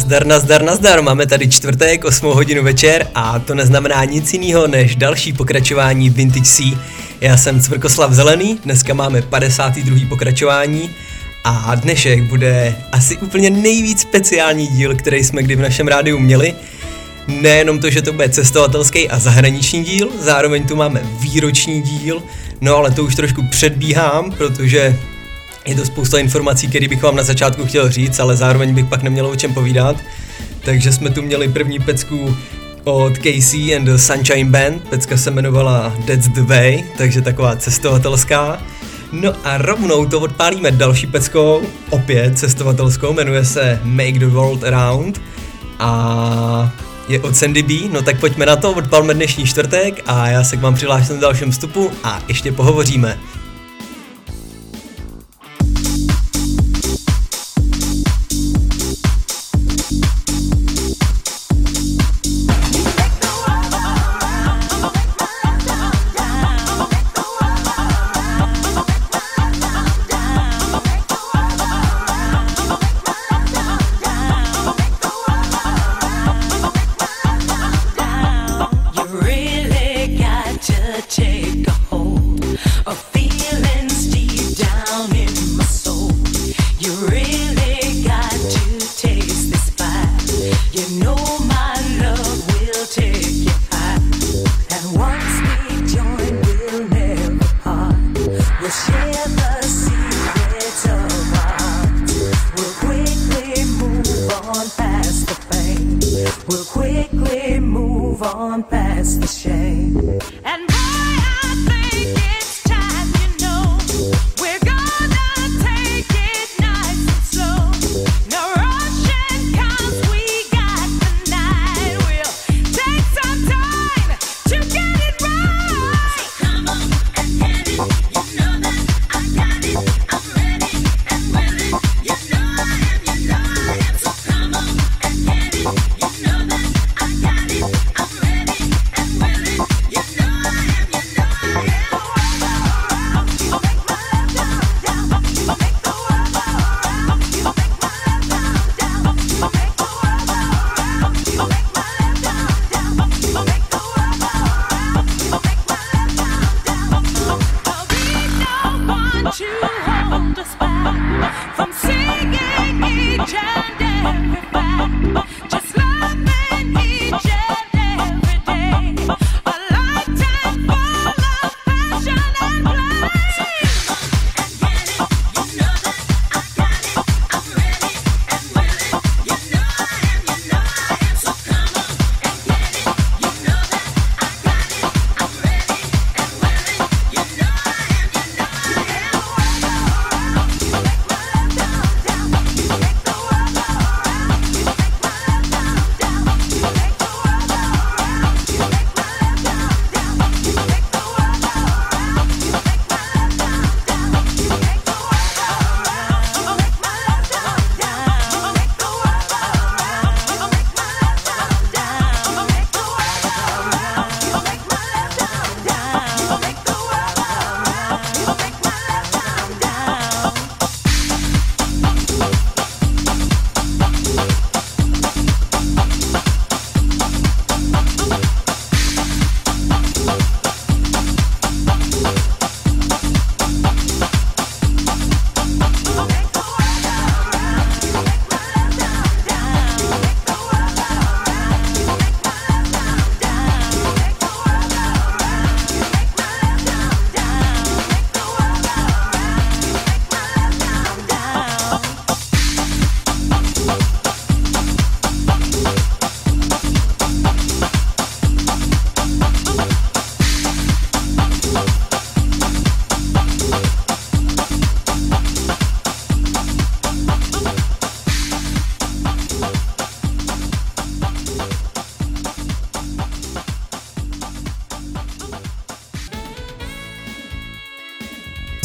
Nazdar, nazdar, nazdar, máme tady čtvrtek, 8 hodinu večer a to neznamená nic jiného než další pokračování Vintage C. Já jsem Cvrkoslav Zelený, dneska máme 52. pokračování a dnešek bude asi úplně nejvíc speciální díl, který jsme kdy v našem rádiu měli. Nejenom to, že to bude cestovatelský a zahraniční díl, zároveň tu máme výroční díl, no ale to už trošku předbíhám, protože je to spousta informací, které bych vám na začátku chtěl říct, ale zároveň bych pak neměl o čem povídat. Takže jsme tu měli první pecku od Casey and the Sunshine Band, pecka se jmenovala That's the Way, takže taková cestovatelská. No a rovnou to odpálíme další peckou, opět cestovatelskou, jmenuje se Make the World Around a je od Sandy B, no tak pojďme na to, odpalme dnešní čtvrtek a já se k vám přihláším v dalším vstupu a ještě pohovoříme.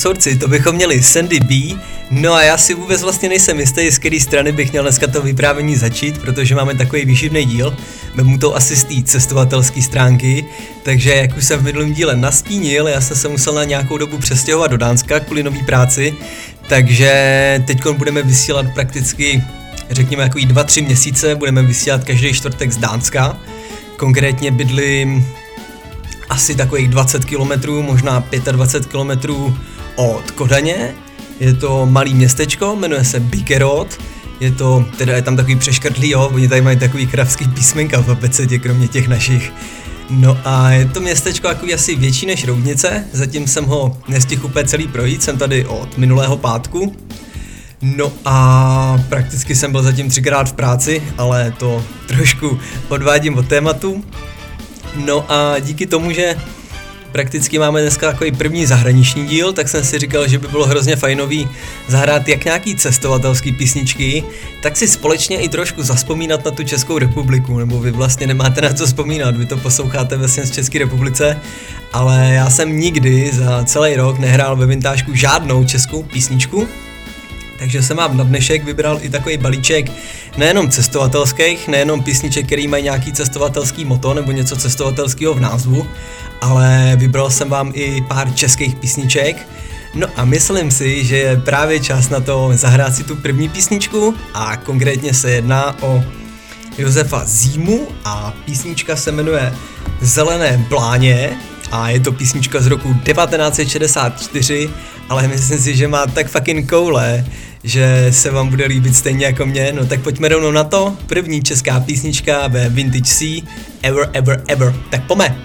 Sorci, to bychom měli Sandy B. No a já si vůbec vlastně nejsem jistý, z které strany bych měl dneska to vyprávění začít, protože máme takový výživný díl. Vemu to asi z té cestovatelské stránky, takže jak už jsem v minulém díle nastínil, já jsem se musel na nějakou dobu přestěhovat do Dánska kvůli nový práci, takže teď budeme vysílat prakticky řekněme jako 2-3 měsíce, budeme vysílat každý čtvrtek z Dánska. Konkrétně bydlím asi takových 20 km, možná 25 km od Kodaně. Je to malý městečko, jmenuje se Bikerod. Je to, teda je tam takový přeškrtlý, jo, oni tady mají takový kravský písmenka v abecedě, kromě těch našich. No a je to městečko jako asi větší než Roudnice, zatím jsem ho nestihl úplně celý projít, jsem tady od minulého pátku. No a prakticky jsem byl zatím třikrát v práci, ale to trošku odvádím od tématu. No a díky tomu, že prakticky máme dneska takový první zahraniční díl, tak jsem si říkal, že by bylo hrozně fajnový zahrát jak nějaký cestovatelský písničky, tak si společně i trošku zaspomínat na tu Českou republiku, nebo vy vlastně nemáte na co vzpomínat, vy to posloucháte vlastně z České republice, ale já jsem nikdy za celý rok nehrál ve Vintážku žádnou českou písničku, takže jsem vám na dnešek vybral i takový balíček nejenom cestovatelských, nejenom písniček, který mají nějaký cestovatelský moto nebo něco cestovatelského v názvu, ale vybral jsem vám i pár českých písniček. No a myslím si, že je právě čas na to zahrát si tu první písničku a konkrétně se jedná o Josefa Zímu a písnička se jmenuje Zelené pláně a je to písnička z roku 1964, ale myslím si, že má tak fucking koule, že se vám bude líbit stejně jako mě, no tak pojďme rovnou na to. První česká písnička ve Vintage C, Ever Ever Ever. Tak pome!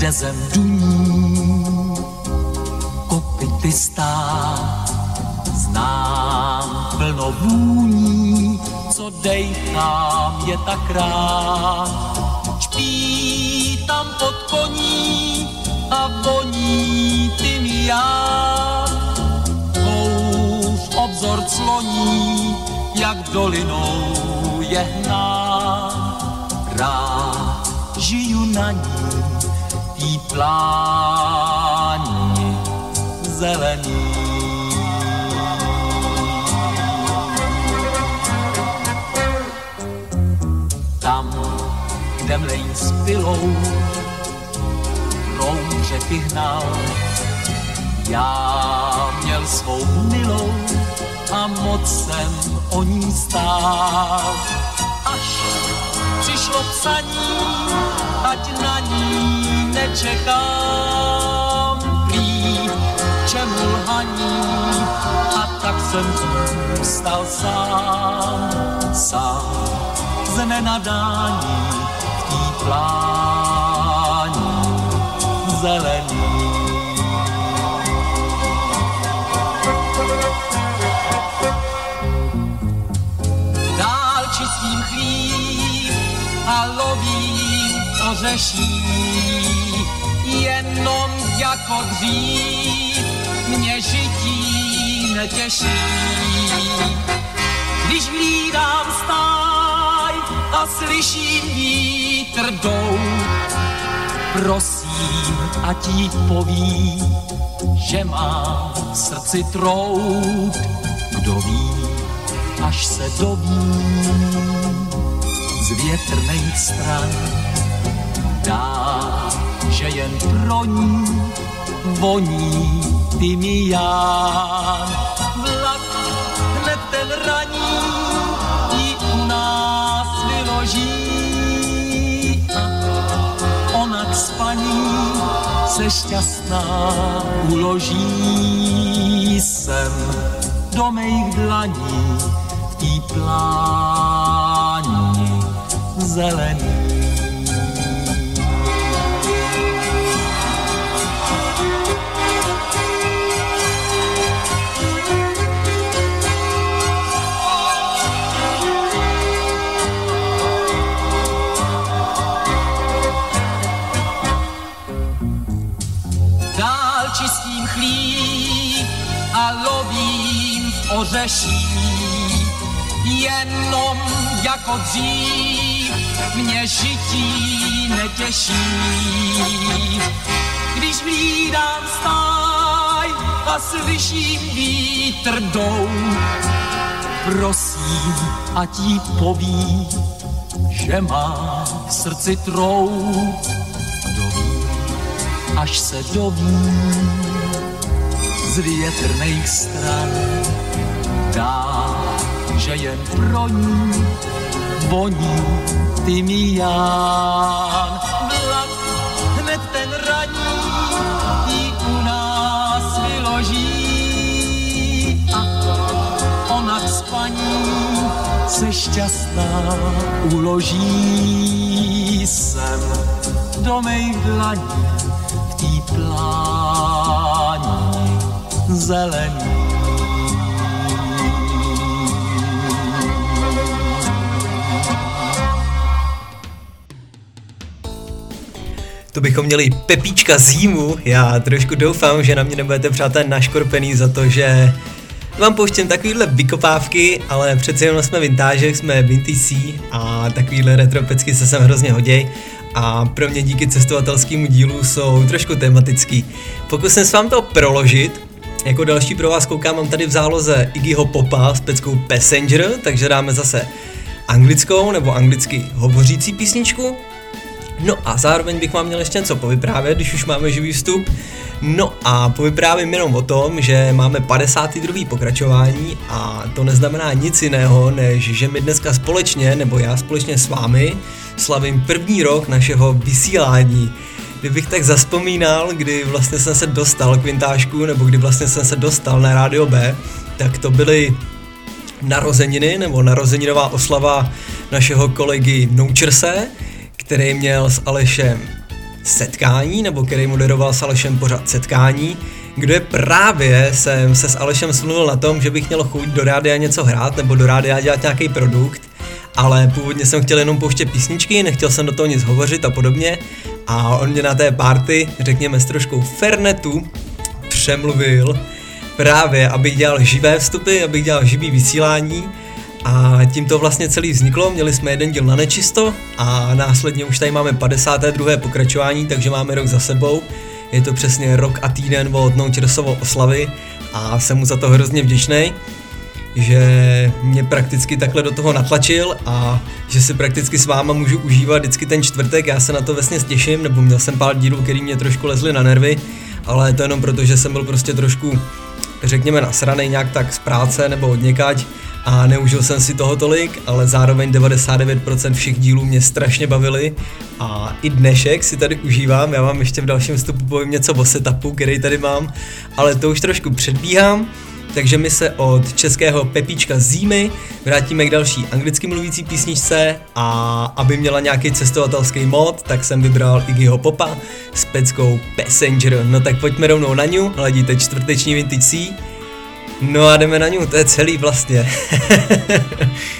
kde zem co dejchám je tak rád. Čpí tam pod koní a voní ty mi já. Kouř obzor cloní, jak dolinou je hná. Rád žiju na ní tý pláni zelený. Mlejn s pilou roum řeky hnal, já měl svou milou a moc jsem o ní stál. Až přišlo psaní, ať na ní nečekám. Prý, čemu lhaní, a tak jsem zůstal sám, sám z nenadání plání zelený. Dál čistím chlív a lovím ořeší, jenom jako dřív mě žití netěší. Když hlídám stáj a slyším vítr dout, prosím, ať jí poví, že má v srdci trout. Kdo ví, až se doví z větrných stran, dá, že jen pro ní voní tymián. Se šťastná uloží sem do mých dlaní v tý pláni zelený. Dál čistím chlív a lovím v ořeší. Jenom jako dřív mě žití netěší. Když hlídám stáj a slyším vítr dou. Prosím, ať jí poví, že má v srdci trou. Až se doví z větrných stran, dá, že jen pro ní voní tymián. Vlak hned ten raní jí u nás vyloží a ona k spaní se šťastná uloží sem do mých dlaní zelený. To bychom měli Pepíčka zímu. Já trošku doufám, že na mě nebudete přátelé naškorpený za to, že vám pouštím takovýhle vykopávky, ale přece jenom jsme vintážek, jsme vintage a takovýhle retro pecky se sem hrozně hoděj a pro mě díky cestovatelskému dílu jsou trošku tematický. Pokusím se vám to proložit, jako další pro vás koukám, mám tady v záloze Iggyho Popa s peckou Passenger, takže dáme zase anglickou nebo anglicky hovořící písničku. No a zároveň bych vám měl ještě něco povyprávět, když už máme živý vstup. No a povyprávím jenom o tom, že máme 52. pokračování a to neznamená nic jiného, než že my dneska společně, nebo já společně s vámi, slavím první rok našeho vysílání. Kdybych tak zaspomínal, kdy vlastně jsem se dostal k vintážku, nebo kdy vlastně jsem se dostal na Rádio B, tak to byly narozeniny, nebo narozeninová oslava našeho kolegy Noučerse, který měl s Alešem setkání, nebo který moderoval s Alešem pořád setkání, kde právě jsem se s Alešem smluvil na tom, že bych měl chuť do rádia něco hrát, nebo do rádia dělat nějaký produkt, ale původně jsem chtěl jenom pouštět písničky, nechtěl jsem do toho nic hovořit a podobně a on mě na té party, řekněme s troškou fernetu, přemluvil právě, abych dělal živé vstupy, abych dělal živý vysílání a tím to vlastně celý vzniklo, měli jsme jeden díl na nečisto a následně už tady máme 52. pokračování, takže máme rok za sebou. Je to přesně rok a týden od Noučerosovo oslavy a jsem mu za to hrozně vděčný, že mě prakticky takhle do toho natlačil a že si prakticky s váma můžu užívat vždycky ten čtvrtek, já se na to vlastně těším, nebo měl jsem pár dílů, který mě trošku lezly na nervy, ale to jenom proto, že jsem byl prostě trošku, řekněme, nasranej nějak tak z práce nebo od někať, a neužil jsem si toho tolik, ale zároveň 99% všech dílů mě strašně bavily a i dnešek si tady užívám, já vám ještě v dalším vstupu povím něco o setupu, který tady mám, ale to už trošku předbíhám, takže my se od českého Pepíčka Zímy vrátíme k další anglicky mluvící písničce a aby měla nějaký cestovatelský mod, tak jsem vybral Iggyho Popa s peckou Passenger. No tak pojďme rovnou na ňu, hledíte čtvrteční Vintage C No a jdeme na ňu, to je celý vlastně.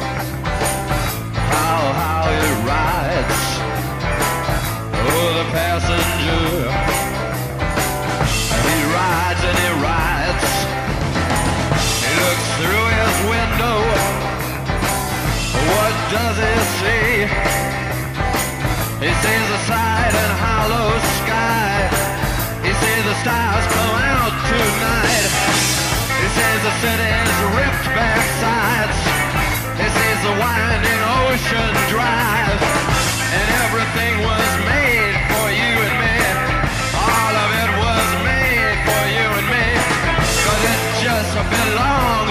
Does he see? He sees the side and hollow sky. He sees the stars come out tonight. He sees the city's ripped back sides. He says the winding ocean drive. And everything was made for you and me. All of it was made for you and me. Cause it just belongs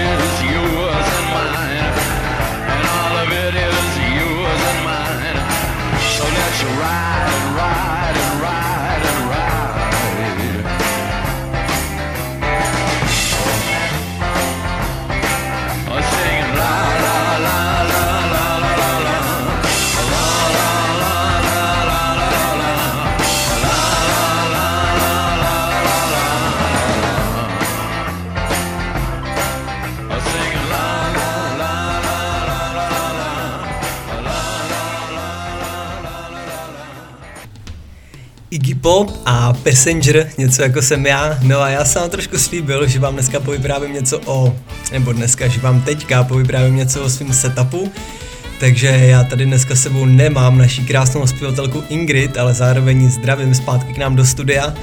Ride and ride. and Pop a Passenger, něco jako jsem já. No a já jsem vám trošku slíbil, že vám dneska povyprávím něco o, nebo dneska, že vám teďka povyprávím něco o svém setupu. Takže já tady dneska sebou nemám naší krásnou zpěvatelku Ingrid, ale zároveň zdravím zpátky k nám do studia.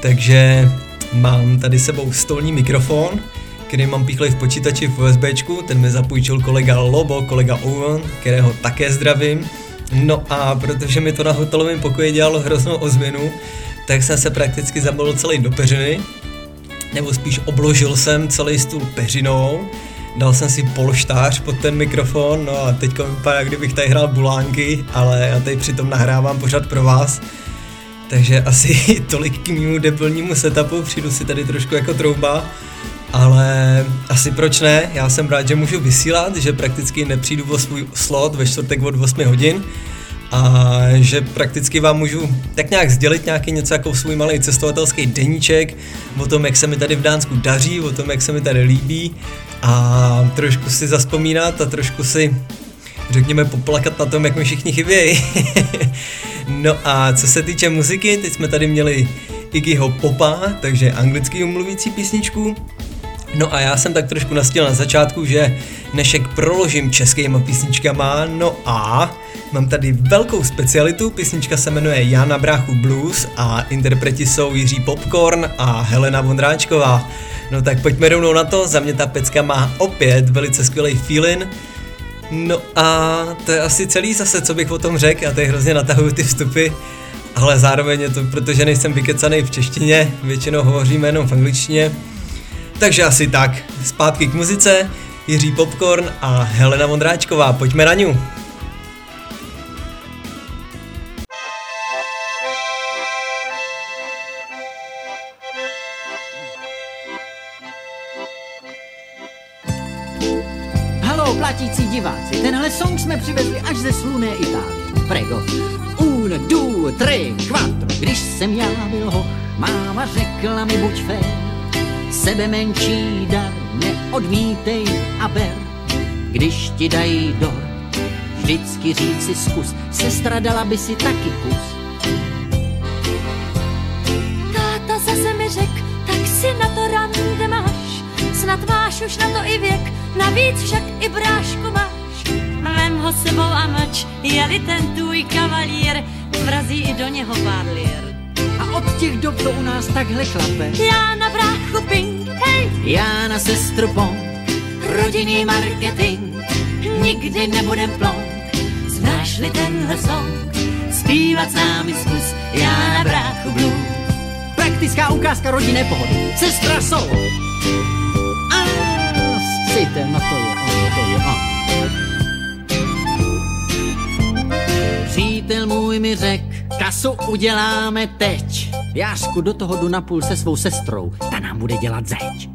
Takže mám tady sebou stolní mikrofon, který mám píchlej v počítači v USBčku, ten mi zapůjčil kolega Lobo, kolega Owen, kterého také zdravím. No a protože mi to na hotelovém pokoji dělalo hroznou ozvěnu, tak jsem se prakticky zabalil celý do peřiny, nebo spíš obložil jsem celý stůl peřinou, dal jsem si polštář pod ten mikrofon, no a teď vypadá, kdybych tady hrál bulánky, ale já tady přitom nahrávám pořád pro vás. Takže asi tolik k mému debilnímu setupu, přijdu si tady trošku jako trouba, ale asi proč ne, já jsem rád, že můžu vysílat, že prakticky nepřijdu o svůj slot ve čtvrtek od 8 hodin a že prakticky vám můžu tak nějak sdělit nějaký něco jako svůj malý cestovatelský deníček o tom, jak se mi tady v Dánsku daří, o tom, jak se mi tady líbí a trošku si zaspomínat a trošku si řekněme poplakat na tom, jak mi všichni chybějí. no a co se týče muziky, teď jsme tady měli Iggyho Popa, takže anglicky mluvící písničku, No a já jsem tak trošku nastil na začátku, že dnešek proložím českýma písničkama, no a mám tady velkou specialitu, písnička se jmenuje Jana Bráchu Blues a interpreti jsou Jiří Popcorn a Helena Vondráčková. No tak pojďme rovnou na to, za mě ta pecka má opět velice skvělý feeling, No a to je asi celý zase, co bych o tom řekl, já tady hrozně natahuju ty vstupy, ale zároveň je to, protože nejsem vykecaný v češtině, většinou hovoříme jenom v angličtině, takže asi tak. Zpátky k muzice, Jiří Popcorn a Helena Vondráčková. Pojďme na ňu. Sebe menší dar neodmítej a ber. Když ti dají dor, vždycky říci zkus. Sestra dala by si taky kus. Táta zase mi řek, tak si na to rande máš. Snad máš už na to i věk, navíc však i brášku máš. Vem ho sebou a mlč, jeli ten tvůj kavalír, vrazí i do něho pár lír. A od těch dob to u nás takhle klape. Já na bráchu ping, hej, Já na sestru pom, rodinný marketing, nikdy nebudem plonk. Znáš-li tenhle song, zpívat s námi zkus, já na bráchu blues. praktická ukázka rodinné pohody. Sestra solo. A s citem, no to je on, to je on. Přítel můj mi řek, kasu uděláme teď. Jášku do toho jdu napůl se svou sestrou, nám bude dělat zeď.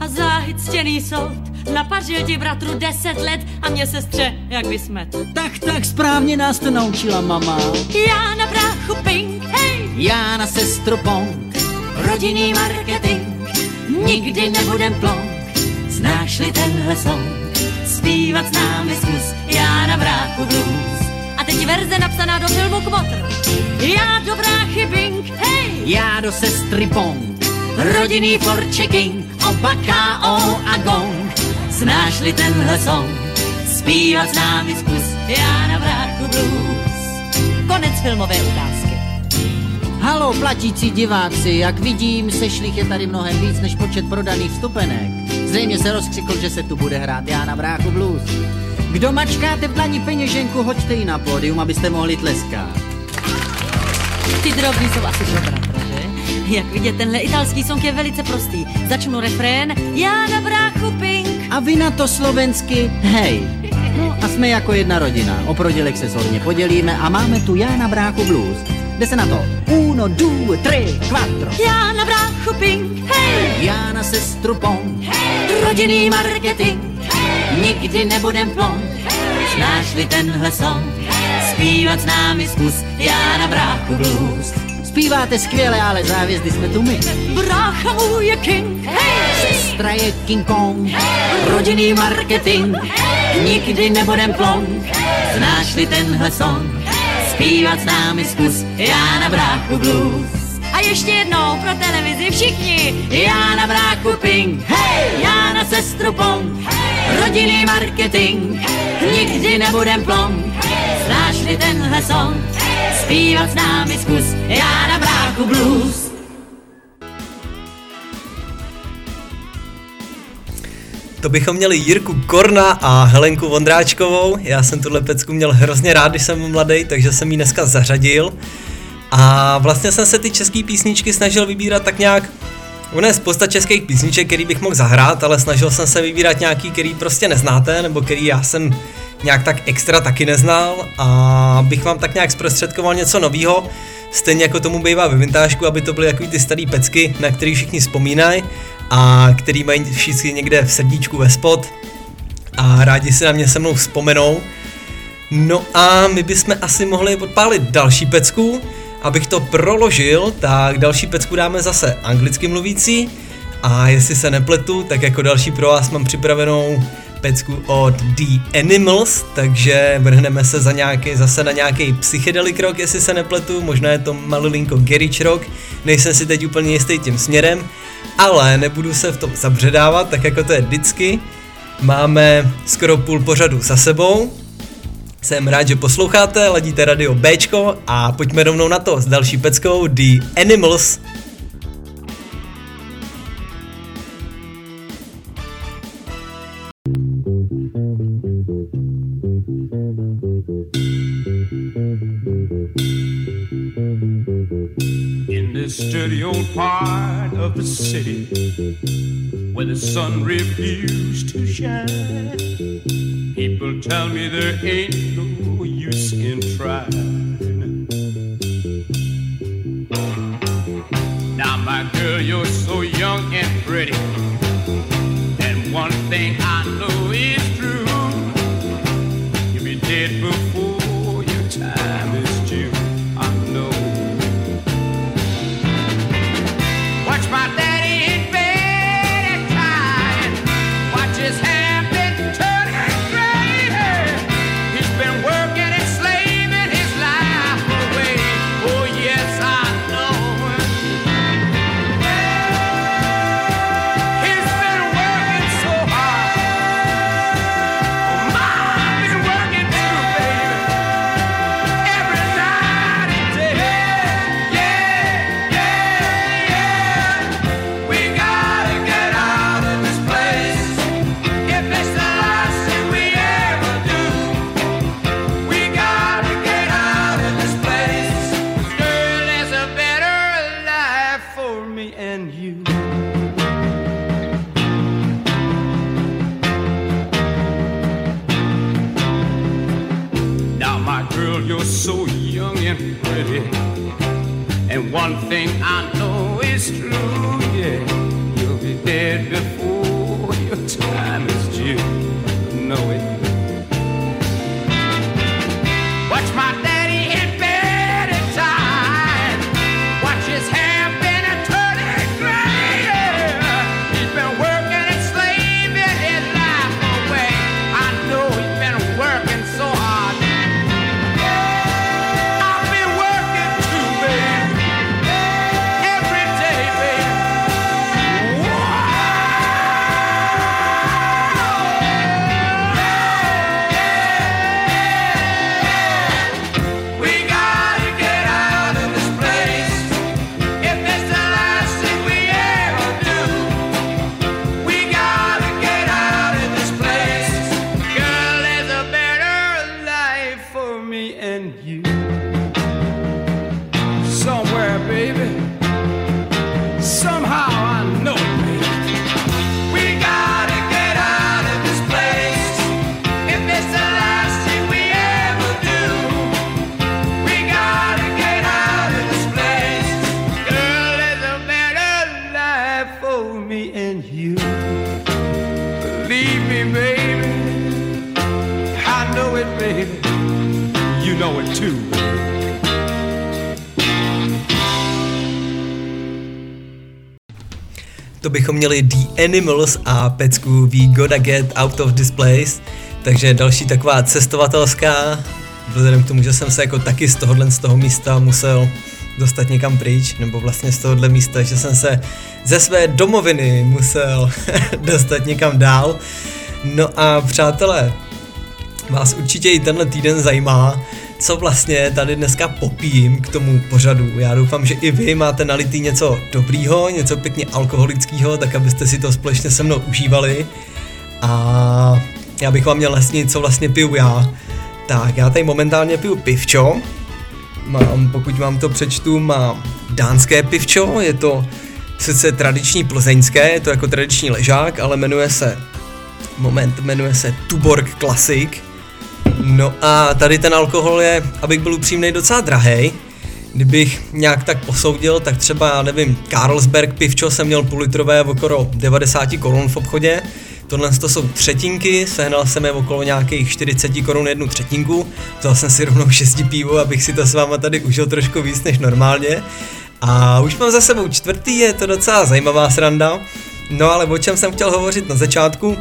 A záhy ctěný soud, napařil ti bratru deset let a mě sestře, jak vysmet. Tak, tak správně nás to naučila mama. Já na bráchu ping, hej, Já na sestru pong, rodinný marketing, nikdy nebudem plonk. Znáš-li tenhle song, zpívat s námi zkus, já na bráchu blues. A teď verze napsaná do filmu Kmotr. Já do bráchy bing, hej, já do sestry pong. Rodinný forčeking, oba K.O. a gong. Znáš-li tenhle song, zpívat s námi zkus, já na bráchu blues. Konec filmové ukázky. Halo, platící diváci, jak vidím, sešlých je tady mnohem víc než počet prodaných vstupenek. Zřejmě se rozkřikl, že se tu bude hrát já na bráchu blues. Kdo mačkáte v dlaní peněženku, hoďte ji na pódium, abyste mohli tleskat. Ty drobní jsou asi že? Jak vidět, tenhle italský song je velice prostý. Začnu refrén, já na bráchu ping. A vy na to slovensky hej. No a jsme jako jedna rodina. O prodělek se solně podělíme a máme tu já na bráchu blues. Jde se na to. Uno, due, tre, quattro. Já na bráchu ping, hej, Já na sestru pong. rodinný marketing, nikdy nebudem plonk. Znáš-li tenhle song, zpívat s námi zkus, já na bráchu blues. Zpíváte skvěle, ale závězdy jsme tu my. Brácha můj je king, hej, Sestra je King Kong. rodinný marketing, nikdy nebudem plonk. Znáš-li tenhle song, zpívat s námi zkus, já na bráchu blues. A ještě jednou pro televizi všichni, já na bráchu ping, hej, já na sestru pong, rodinný marketing, nikdy nebudem plonk. Znáš-li tenhle song, zpívat s námi zkus, já na bráchu blues. To bychom měli Jirku Korna a Helenku Vondráčkovou. Já jsem tuhle pecku měl hrozně rád, když jsem mladý, takže jsem ji dneska zařadil. A vlastně jsem se ty české písničky snažil vybírat tak nějak Ono je spousta českých písniček, který bych mohl zahrát, ale snažil jsem se vybírat nějaký, který prostě neznáte, nebo který já jsem nějak tak extra taky neznal a bych vám tak nějak zprostředkoval něco novýho, stejně jako tomu bývá ve vintážku, aby to byly takový ty starý pecky, na který všichni vzpomínají a který mají všichni někde v srdíčku ve spod a rádi si na mě se mnou vzpomenou. No a my bychom asi mohli odpálit další pecku, abych to proložil, tak další pecku dáme zase anglicky mluvící. A jestli se nepletu, tak jako další pro vás mám připravenou pecku od The Animals, takže vrhneme se za nějaký, zase na nějaký psychedelic rock, jestli se nepletu, možná je to malilinko garage rock, nejsem si teď úplně jistý tím směrem, ale nebudu se v tom zabředávat, tak jako to je vždycky. Máme skoro půl pořadu za sebou, jsem rád, že posloucháte, ladíte radio Bčko a pojďme rovnou na to s další peckou The Animals. Part of the city where the sun refused to shine, people tell me there ain't no use in trying. Now, my girl, you're so young and pretty, and one thing I know To bychom měli The Animals a pecku We Gotta Get Out of This Place, takže další taková cestovatelská, vzhledem k tomu, že jsem se jako taky z tohohle z toho místa musel dostat někam pryč, nebo vlastně z tohohle místa, že jsem se ze své domoviny musel dostat někam dál. No a přátelé, vás určitě i tenhle týden zajímá, co vlastně tady dneska popím k tomu pořadu. Já doufám, že i vy máte nalitý něco dobrýho, něco pěkně alkoholického, tak abyste si to společně se mnou užívali. A já bych vám měl lesnit, co vlastně piju já. Tak, já tady momentálně piju pivčo. Mám, pokud vám to přečtu, mám dánské pivčo, je to sice tradiční plzeňské, je to jako tradiční ležák, ale jmenuje se, moment, jmenuje se Tuborg Classic. No a tady ten alkohol je, abych byl upřímný, docela drahej. Kdybych nějak tak posoudil, tak třeba, já nevím, Carlsberg pivčo jsem měl půllitrové v okolo 90 korun v obchodě. Tohle to jsou třetinky, sehnal jsem je okolo nějakých 40 korun jednu třetinku. Vzal jsem si rovnou 6 pivo, abych si to s váma tady užil trošku víc než normálně. A už mám za sebou čtvrtý, je to docela zajímavá sranda. No ale o čem jsem chtěl hovořit na začátku,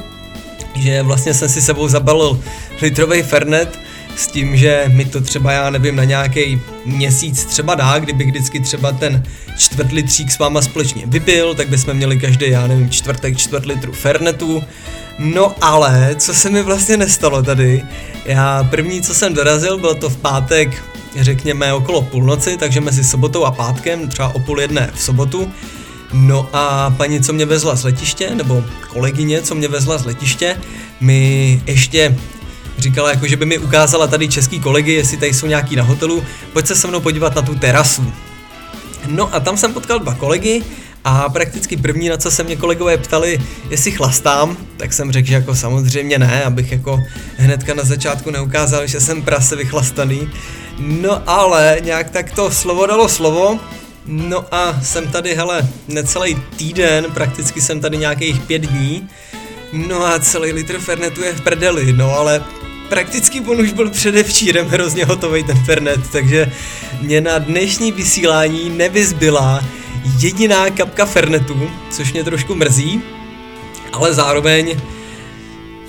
že vlastně jsem si sebou zabalil litrový Fernet s tím, že mi to třeba, já nevím, na nějaký měsíc třeba dá, kdybych vždycky třeba ten čtvrt litřík s váma společně vypil, tak bychom měli každý, já nevím, čtvrtek, čtvrt litru Fernetu. No ale, co se mi vlastně nestalo tady, já první, co jsem dorazil, bylo to v pátek, řekněme okolo půlnoci, takže mezi sobotou a pátkem, třeba o půl jedné v sobotu, No a paní, co mě vezla z letiště, nebo kolegyně, co mě vezla z letiště, mi ještě říkala, jako, že by mi ukázala tady český kolegy, jestli tady jsou nějaký na hotelu, pojď se se mnou podívat na tu terasu. No a tam jsem potkal dva kolegy a prakticky první, na co se mě kolegové ptali, jestli chlastám, tak jsem řekl, že jako samozřejmě ne, abych jako hnedka na začátku neukázal, že jsem prase vychlastaný. No ale nějak tak to slovo dalo slovo, No a jsem tady, hele, necelý týden, prakticky jsem tady nějakých pět dní. No a celý litr Fernetu je v prdeli, no ale prakticky on už byl předevčírem hrozně hotový ten Fernet, takže mě na dnešní vysílání nevyzbyla jediná kapka Fernetu, což mě trošku mrzí, ale zároveň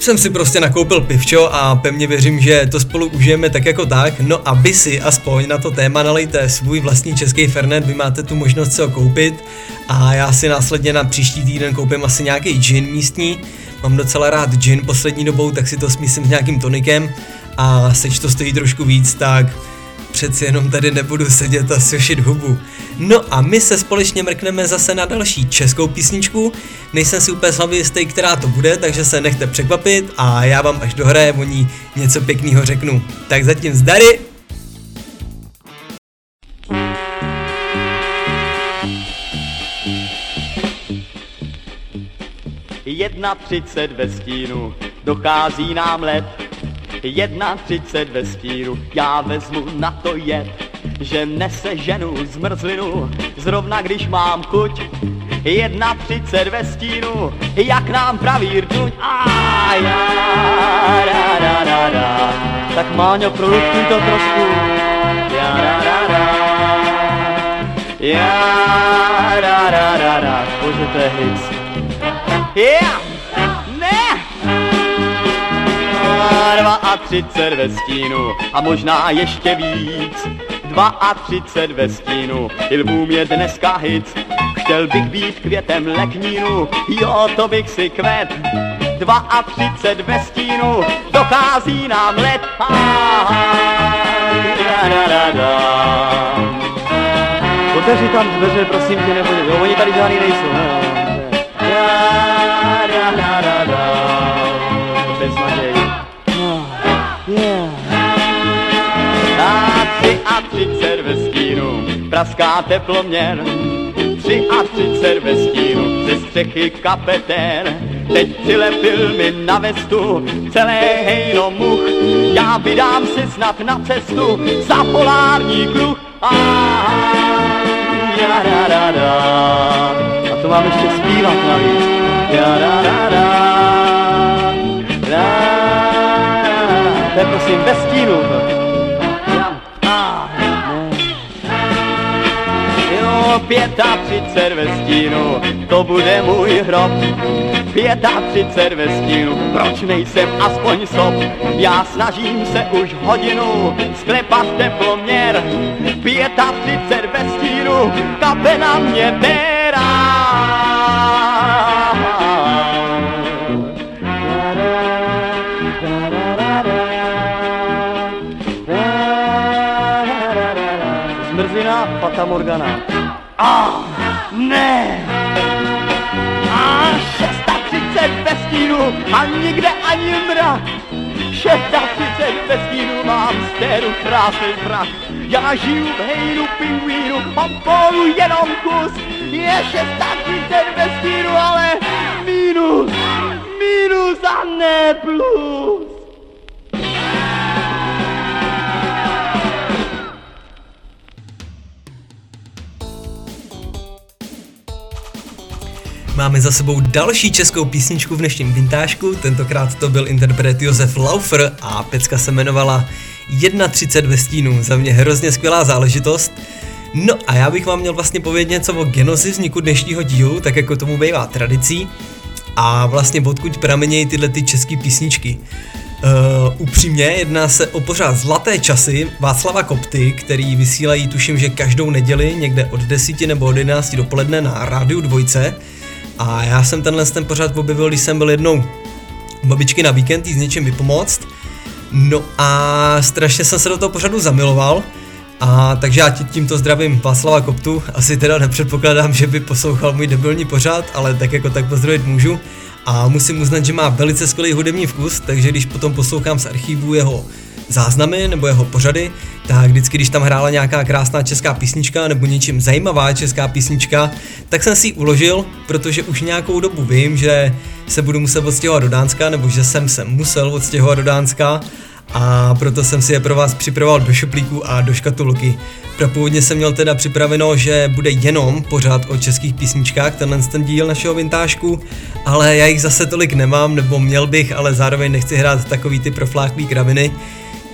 jsem si prostě nakoupil pivčo a pevně věřím, že to spolu užijeme tak jako tak. No a vy si aspoň na to téma nalejte svůj vlastní český Fernet, vy máte tu možnost se ho koupit a já si následně na příští týden koupím asi nějaký gin místní. Mám docela rád gin poslední dobou, tak si to smísím s nějakým tonikem a seč to stojí trošku víc, tak přeci jenom tady nebudu sedět a sušit hubu. No a my se společně mrkneme zase na další českou písničku. Nejsem si úplně hlavy jistý, která to bude, takže se nechte překvapit a já vám až dohraje o ní něco pěkného řeknu. Tak zatím zdary! Jedna třicet ve stínu, dochází nám let. Jedna třicet ve stínu, já vezmu na to jet. že nese ženu zmrzlinu, zrovna když mám chuť. Jedna třicet ve stínu, jak nám praví rtuť. A já, ra, ra, ra. Tak Máňo, proluktuj to trošku. Já, ra, ra, ra. Já, ra, ra, ra, ra. Bože, to je hit. Yeah! Třicet ve stínu a možná ještě víc. Dva a třicet ve stínu, ilbům je dneska hit. Chtěl bych být květem leknínu, jo, to bych si kvet. Dva a třicet ve stínu, dochází nám let. Otevři tam dveře, prosím tě, nebo jo, oni tady žádný nejsou. Ne? Da, da, da, da, da. A tři a ve stínu, praská teploměr. Tři a třicet ve stínu, ze střechy kapetén. Teď přilepil mi na vestu celé hejno much. Já vydám si snad na cestu za polární kruh. Da. A to mám ještě zpívat navíc. Da, da, prosím bez stínu. 35 ve stínu, to bude můj hrob. 35 ve stínu, proč nejsem aspoň sob? Já snažím se už hodinu sklepat teploměr. 35 ve stínu, kape na mě dérá. Zmrzina, Fata Morgana. A ne! A 630 ve stínu a nikde ani mrak. 630 ve stínu mám stéru krásný zrak. Já žiju v hejnu pingvínu, mám polu jenom kus. Je 630 ve stínu, ale minus, minus a ne plus. Máme za sebou další českou písničku v dnešním vintážku, tentokrát to byl interpret Josef Laufer a pecka se jmenovala 1.30 ve stínu, za mě hrozně skvělá záležitost. No a já bych vám měl vlastně povědět něco o genozi vzniku dnešního dílu, tak jako tomu bývá tradicí a vlastně odkud pramenějí tyhle ty české písničky. Uh, upřímně, jedná se o pořád zlaté časy Václava Kopty, který vysílají tuším, že každou neděli někde od 10 nebo od 11 dopoledne na rádiu dvojce. A já jsem tenhle ten pořád objevil, když jsem byl jednou babičky na víkend jí s něčím vypomoct. No a strašně jsem se do toho pořadu zamiloval. A takže já tímto zdravím Václava Koptu, asi teda nepředpokládám, že by poslouchal můj debilní pořád, ale tak jako tak pozdravit můžu. A musím uznat, že má velice skvělý hudební vkus, takže když potom poslouchám z archivu jeho záznamy nebo jeho pořady, tak vždycky, když tam hrála nějaká krásná česká písnička nebo něčím zajímavá česká písnička, tak jsem si ji uložil, protože už nějakou dobu vím, že se budu muset odstěhovat do Dánska, nebo že jsem se musel odstěhovat do Dánska a proto jsem si je pro vás připravoval do šuplíku a do škatulky. Původně jsem měl teda připraveno, že bude jenom pořád o českých písničkách, tenhle ten díl našeho vintážku, ale já jich zase tolik nemám, nebo měl bych, ale zároveň nechci hrát takový ty profláklý kraviny,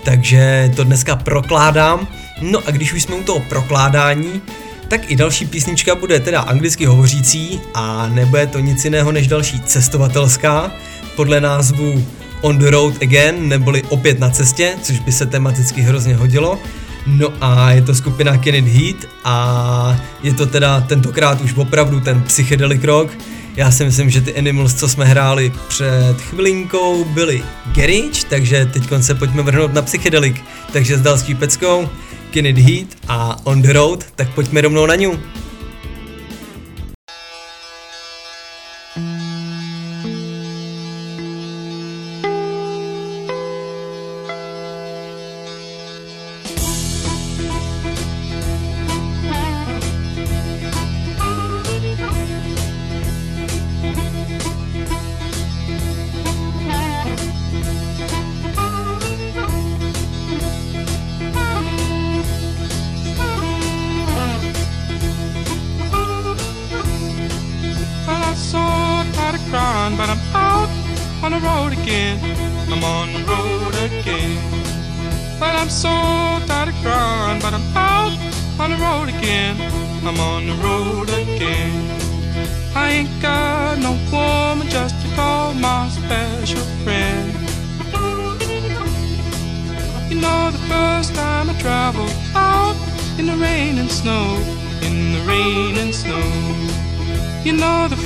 takže to dneska prokládám. No a když už jsme u toho prokládání, tak i další písnička bude teda anglicky hovořící a nebude to nic jiného než další cestovatelská, podle názvu On the Road Again, neboli opět na cestě, což by se tematicky hrozně hodilo. No a je to skupina Kenneth Heat a je to teda tentokrát už opravdu ten psychedelic rock. Já si myslím, že ty Animals, co jsme hráli před chvilinkou, byli Garage, takže teď se pojďme vrhnout na psychedelic. Takže s další peckou, Kenneth Heat a On the Road, tak pojďme rovnou na ňu.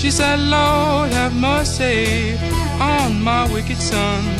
She said, Lord, have mercy on my wicked son.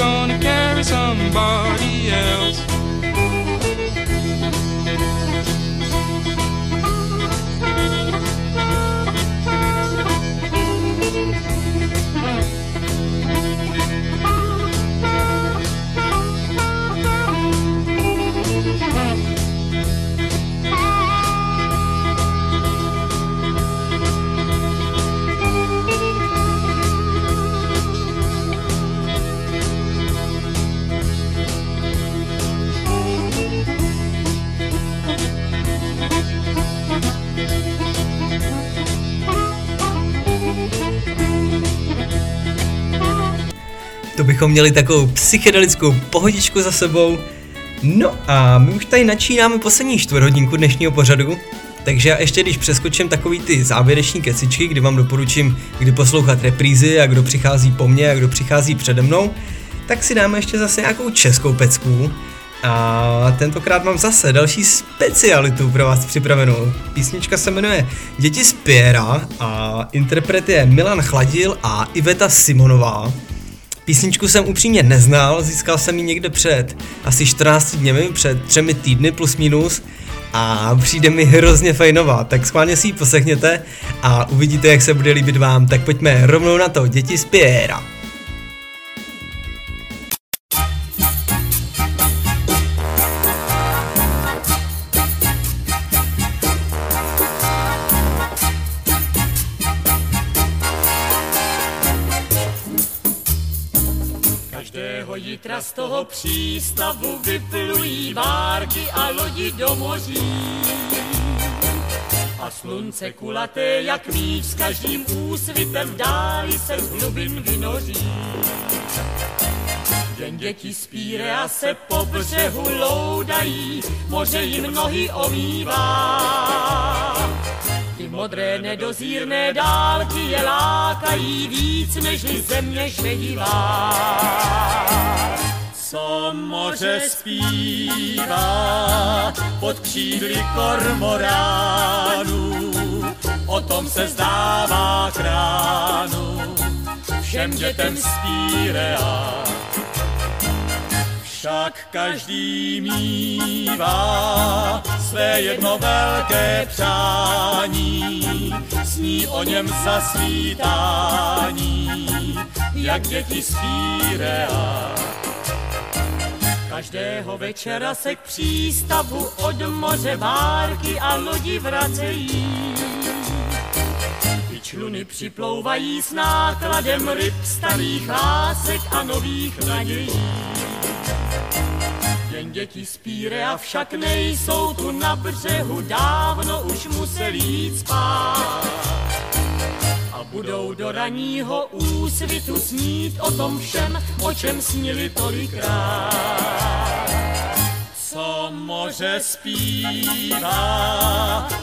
gonna carry somebody To bychom měli takovou psychedelickou pohodičku za sebou. No a my už tady načínáme poslední čtvrthodinku dnešního pořadu, takže já ještě když přeskočím takový ty závěreční kecičky, kdy vám doporučím, kdy poslouchat reprízy a kdo přichází po mně a kdo přichází přede mnou, tak si dáme ještě zase nějakou českou pecku. A tentokrát mám zase další specialitu pro vás připravenou. Písnička se jmenuje Děti z Piera a interpret je Milan Chladil a Iveta Simonová. Písničku jsem upřímně neznal, získal jsem ji někde před asi 14 dněmi, před třemi týdny plus minus a přijde mi hrozně fajnová, tak schválně si ji poslechněte a uvidíte, jak se bude líbit vám, tak pojďme rovnou na to, děti z Piera. Toho přístavu vyplují várky a lodi do moří. A slunce kulaté jak míč s každým úsvitem dáli se z hlubin vynoří. Jen děti z Pírea se po břehu loudají, moře jim nohy omývá. Ty modré nedozírné dálky je lákají víc, než země šedivá. Co moře zpívá pod křídly kormoránů, o tom se zdává kránu všem dětem z Pírea. Však každý mívá své jedno velké přání, sní o něm zasvítání, jak děti z Pírea. Každého večera se k přístavu od moře bárky a lodi vracejí. Ty čluny připlouvají s nákladem ryb, starých lásek a nových nadějí. Jen děti z Pírea však nejsou tu na břehu, dávno už museli jít spát. A budou do raního úsvitu snít o tom všem, o čem snili tolikrát. Co moře zpívá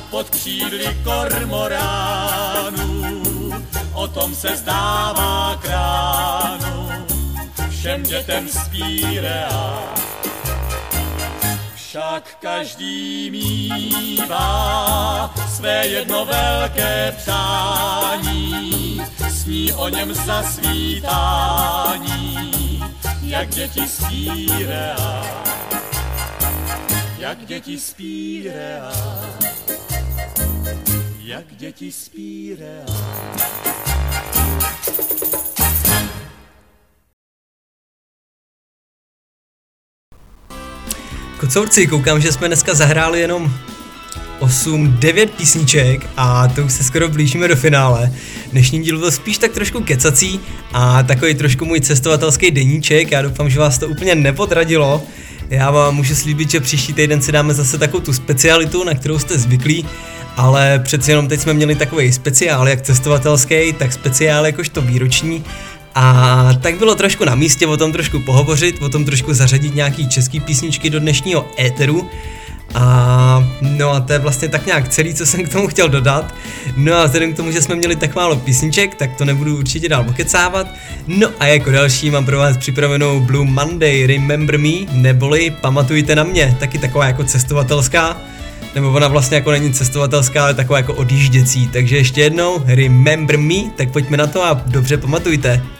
pod křídly kormoránů, o tom se zdává kránu všem dětem Pírea. Však každý mívá své jedno velké přání, sní o něm zasvítání, jak děti z Pírea. Jak děti z Pírea. Jak děti z Kocourci, koukám, že jsme dneska zahráli jenom 8-9 písniček a to už se skoro blížíme do finále. Dnešní díl byl spíš tak trošku kecací a takový trošku můj cestovatelský deníček, já doufám, že vás to úplně nepodradilo. Já vám můžu slíbit, že příští týden si dáme zase takovou tu specialitu, na kterou jste zvyklí, ale přeci jenom teď jsme měli takový speciál, jak cestovatelský, tak speciál jakožto výroční, a tak bylo trošku na místě o tom trošku pohovořit, o tom trošku zařadit nějaký český písničky do dnešního éteru. A no a to je vlastně tak nějak celý, co jsem k tomu chtěl dodat. No a vzhledem k tomu, že jsme měli tak málo písniček, tak to nebudu určitě dál pokecávat. No a jako další mám pro vás připravenou Blue Monday Remember Me, neboli Pamatujte na mě, taky taková jako cestovatelská. Nebo ona vlastně jako není cestovatelská, ale taková jako odjížděcí. Takže ještě jednou, Remember Me, tak pojďme na to a dobře pamatujte.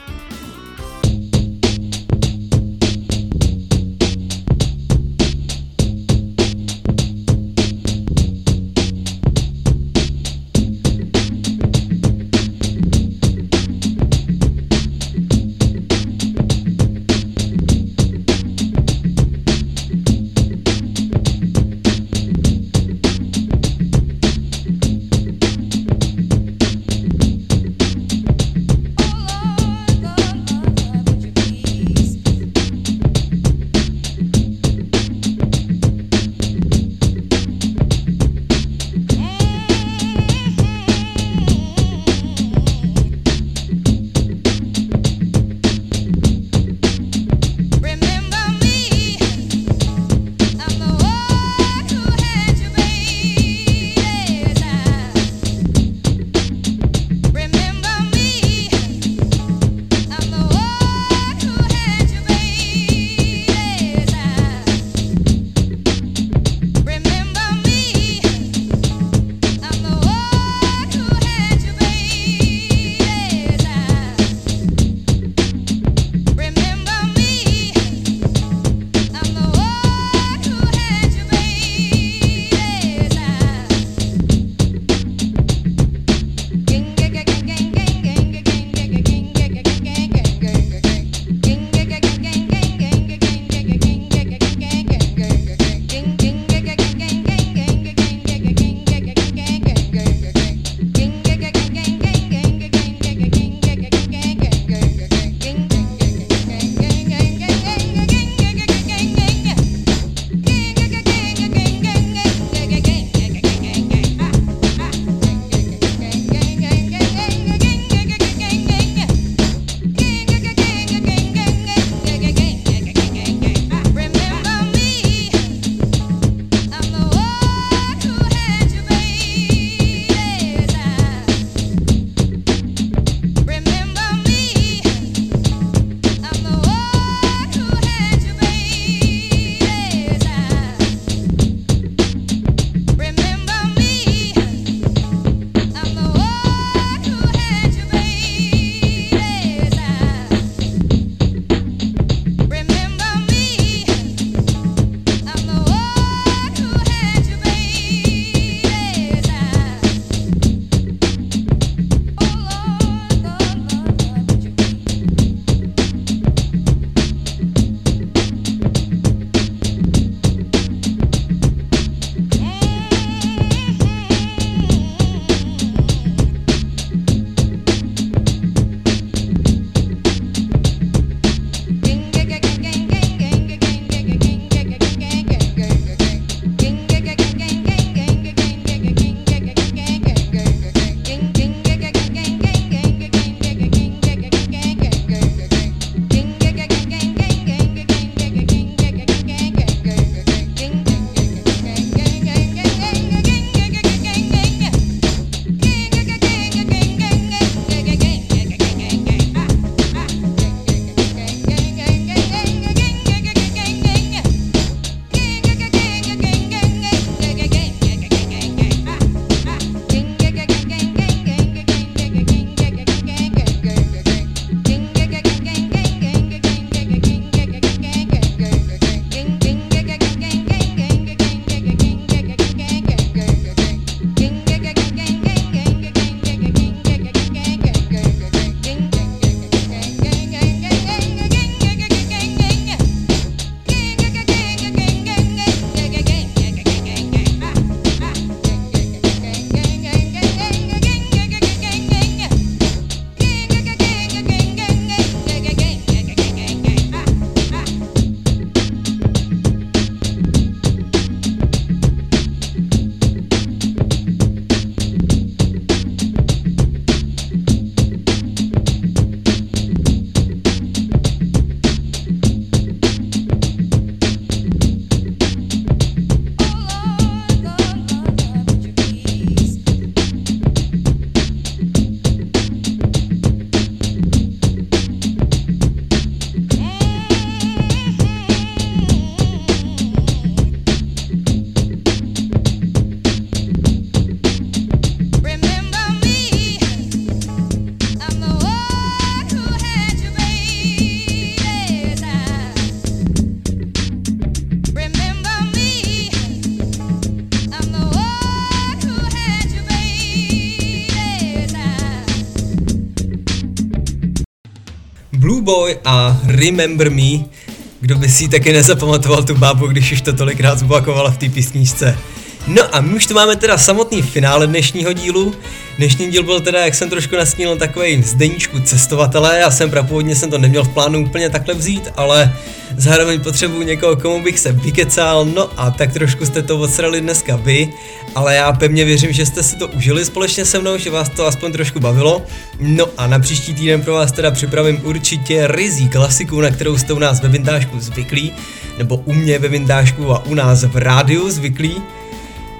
Remember Me. Kdo by si taky nezapamatoval tu bábu, když už to tolikrát zopakovala v té písničce. No a my už tu máme teda samotný finále dnešního dílu. Dnešní díl byl teda, jak jsem trošku nastínil, takový zdeníčku cestovatele. Já jsem prapůvodně jsem to neměl v plánu úplně takhle vzít, ale zároveň potřebuji někoho, komu bych se vykecal. No a tak trošku jste to odsrali dneska vy, ale já pevně věřím, že jste si to užili společně se mnou, že vás to aspoň trošku bavilo. No a na příští týden pro vás teda připravím určitě rizí klasiku, na kterou jste u nás ve Vintážku zvyklí, nebo u mě ve Vintážku a u nás v rádiu zvyklí.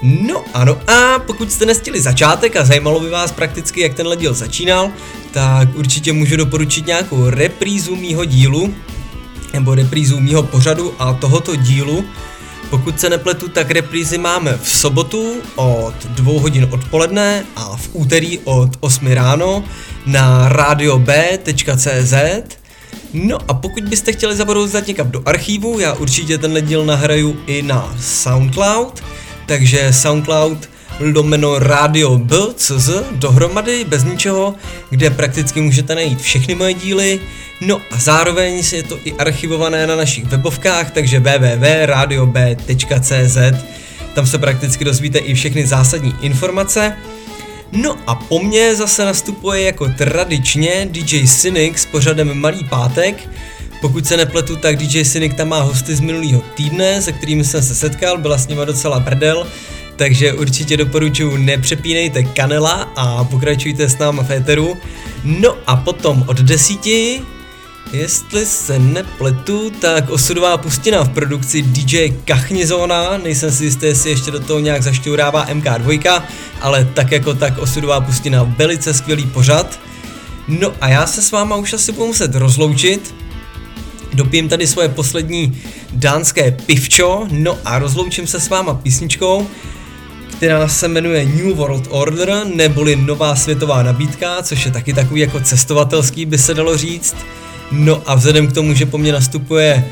No ano, a pokud jste nestili začátek a zajímalo by vás prakticky, jak tenhle díl začínal, tak určitě můžu doporučit nějakou reprízu mýho dílu, nebo reprízu mýho pořadu a tohoto dílu. Pokud se nepletu, tak reprízy máme v sobotu od 2 hodin odpoledne a v úterý od 8 ráno na radiob.cz. No a pokud byste chtěli zabrouzat někam do archívu, já určitě tenhle díl nahraju i na SoundCloud, takže SoundCloud lomeno Radio B.cz dohromady bez ničeho, kde prakticky můžete najít všechny moje díly, no a zároveň je to i archivované na našich webovkách, takže www.radiob.cz tam se prakticky dozvíte i všechny zásadní informace. No a po mně zase nastupuje jako tradičně DJ Cynic s pořadem Malý pátek, pokud se nepletu, tak DJ Cynic tam má hosty z minulého týdne, se kterými jsem se setkal, byla s nima docela prdel, takže určitě doporučuji nepřepínejte kanela a pokračujte s náma v éteru. No a potom od desíti, jestli se nepletu, tak osudová pustina v produkci DJ Kachnizona, nejsem si jistý, jestli ještě do toho nějak zašťourává MK2, ale tak jako tak osudová pustina velice skvělý pořad. No a já se s váma už asi budu muset rozloučit, Dopijem tady svoje poslední dánské pivčo, no a rozloučím se s váma písničkou, která se jmenuje New World Order, neboli Nová světová nabídka, což je taky takový jako cestovatelský, by se dalo říct. No a vzhledem k tomu, že po mně nastupuje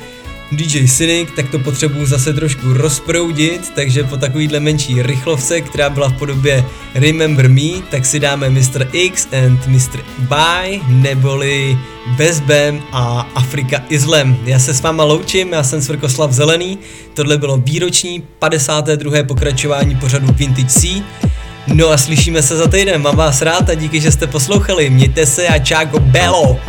DJ Cynic, tak to potřebuju zase trošku rozproudit, takže po takovýhle menší rychlovce, která byla v podobě Remember Me, tak si dáme Mr. X and Mr. By, neboli Bezbem a Afrika Islam. Já se s váma loučím, já jsem Svrkoslav Zelený, tohle bylo výroční 52. pokračování pořadu Vintage C. No a slyšíme se za týden, mám vás rád a díky, že jste poslouchali, mějte se a čáko belo!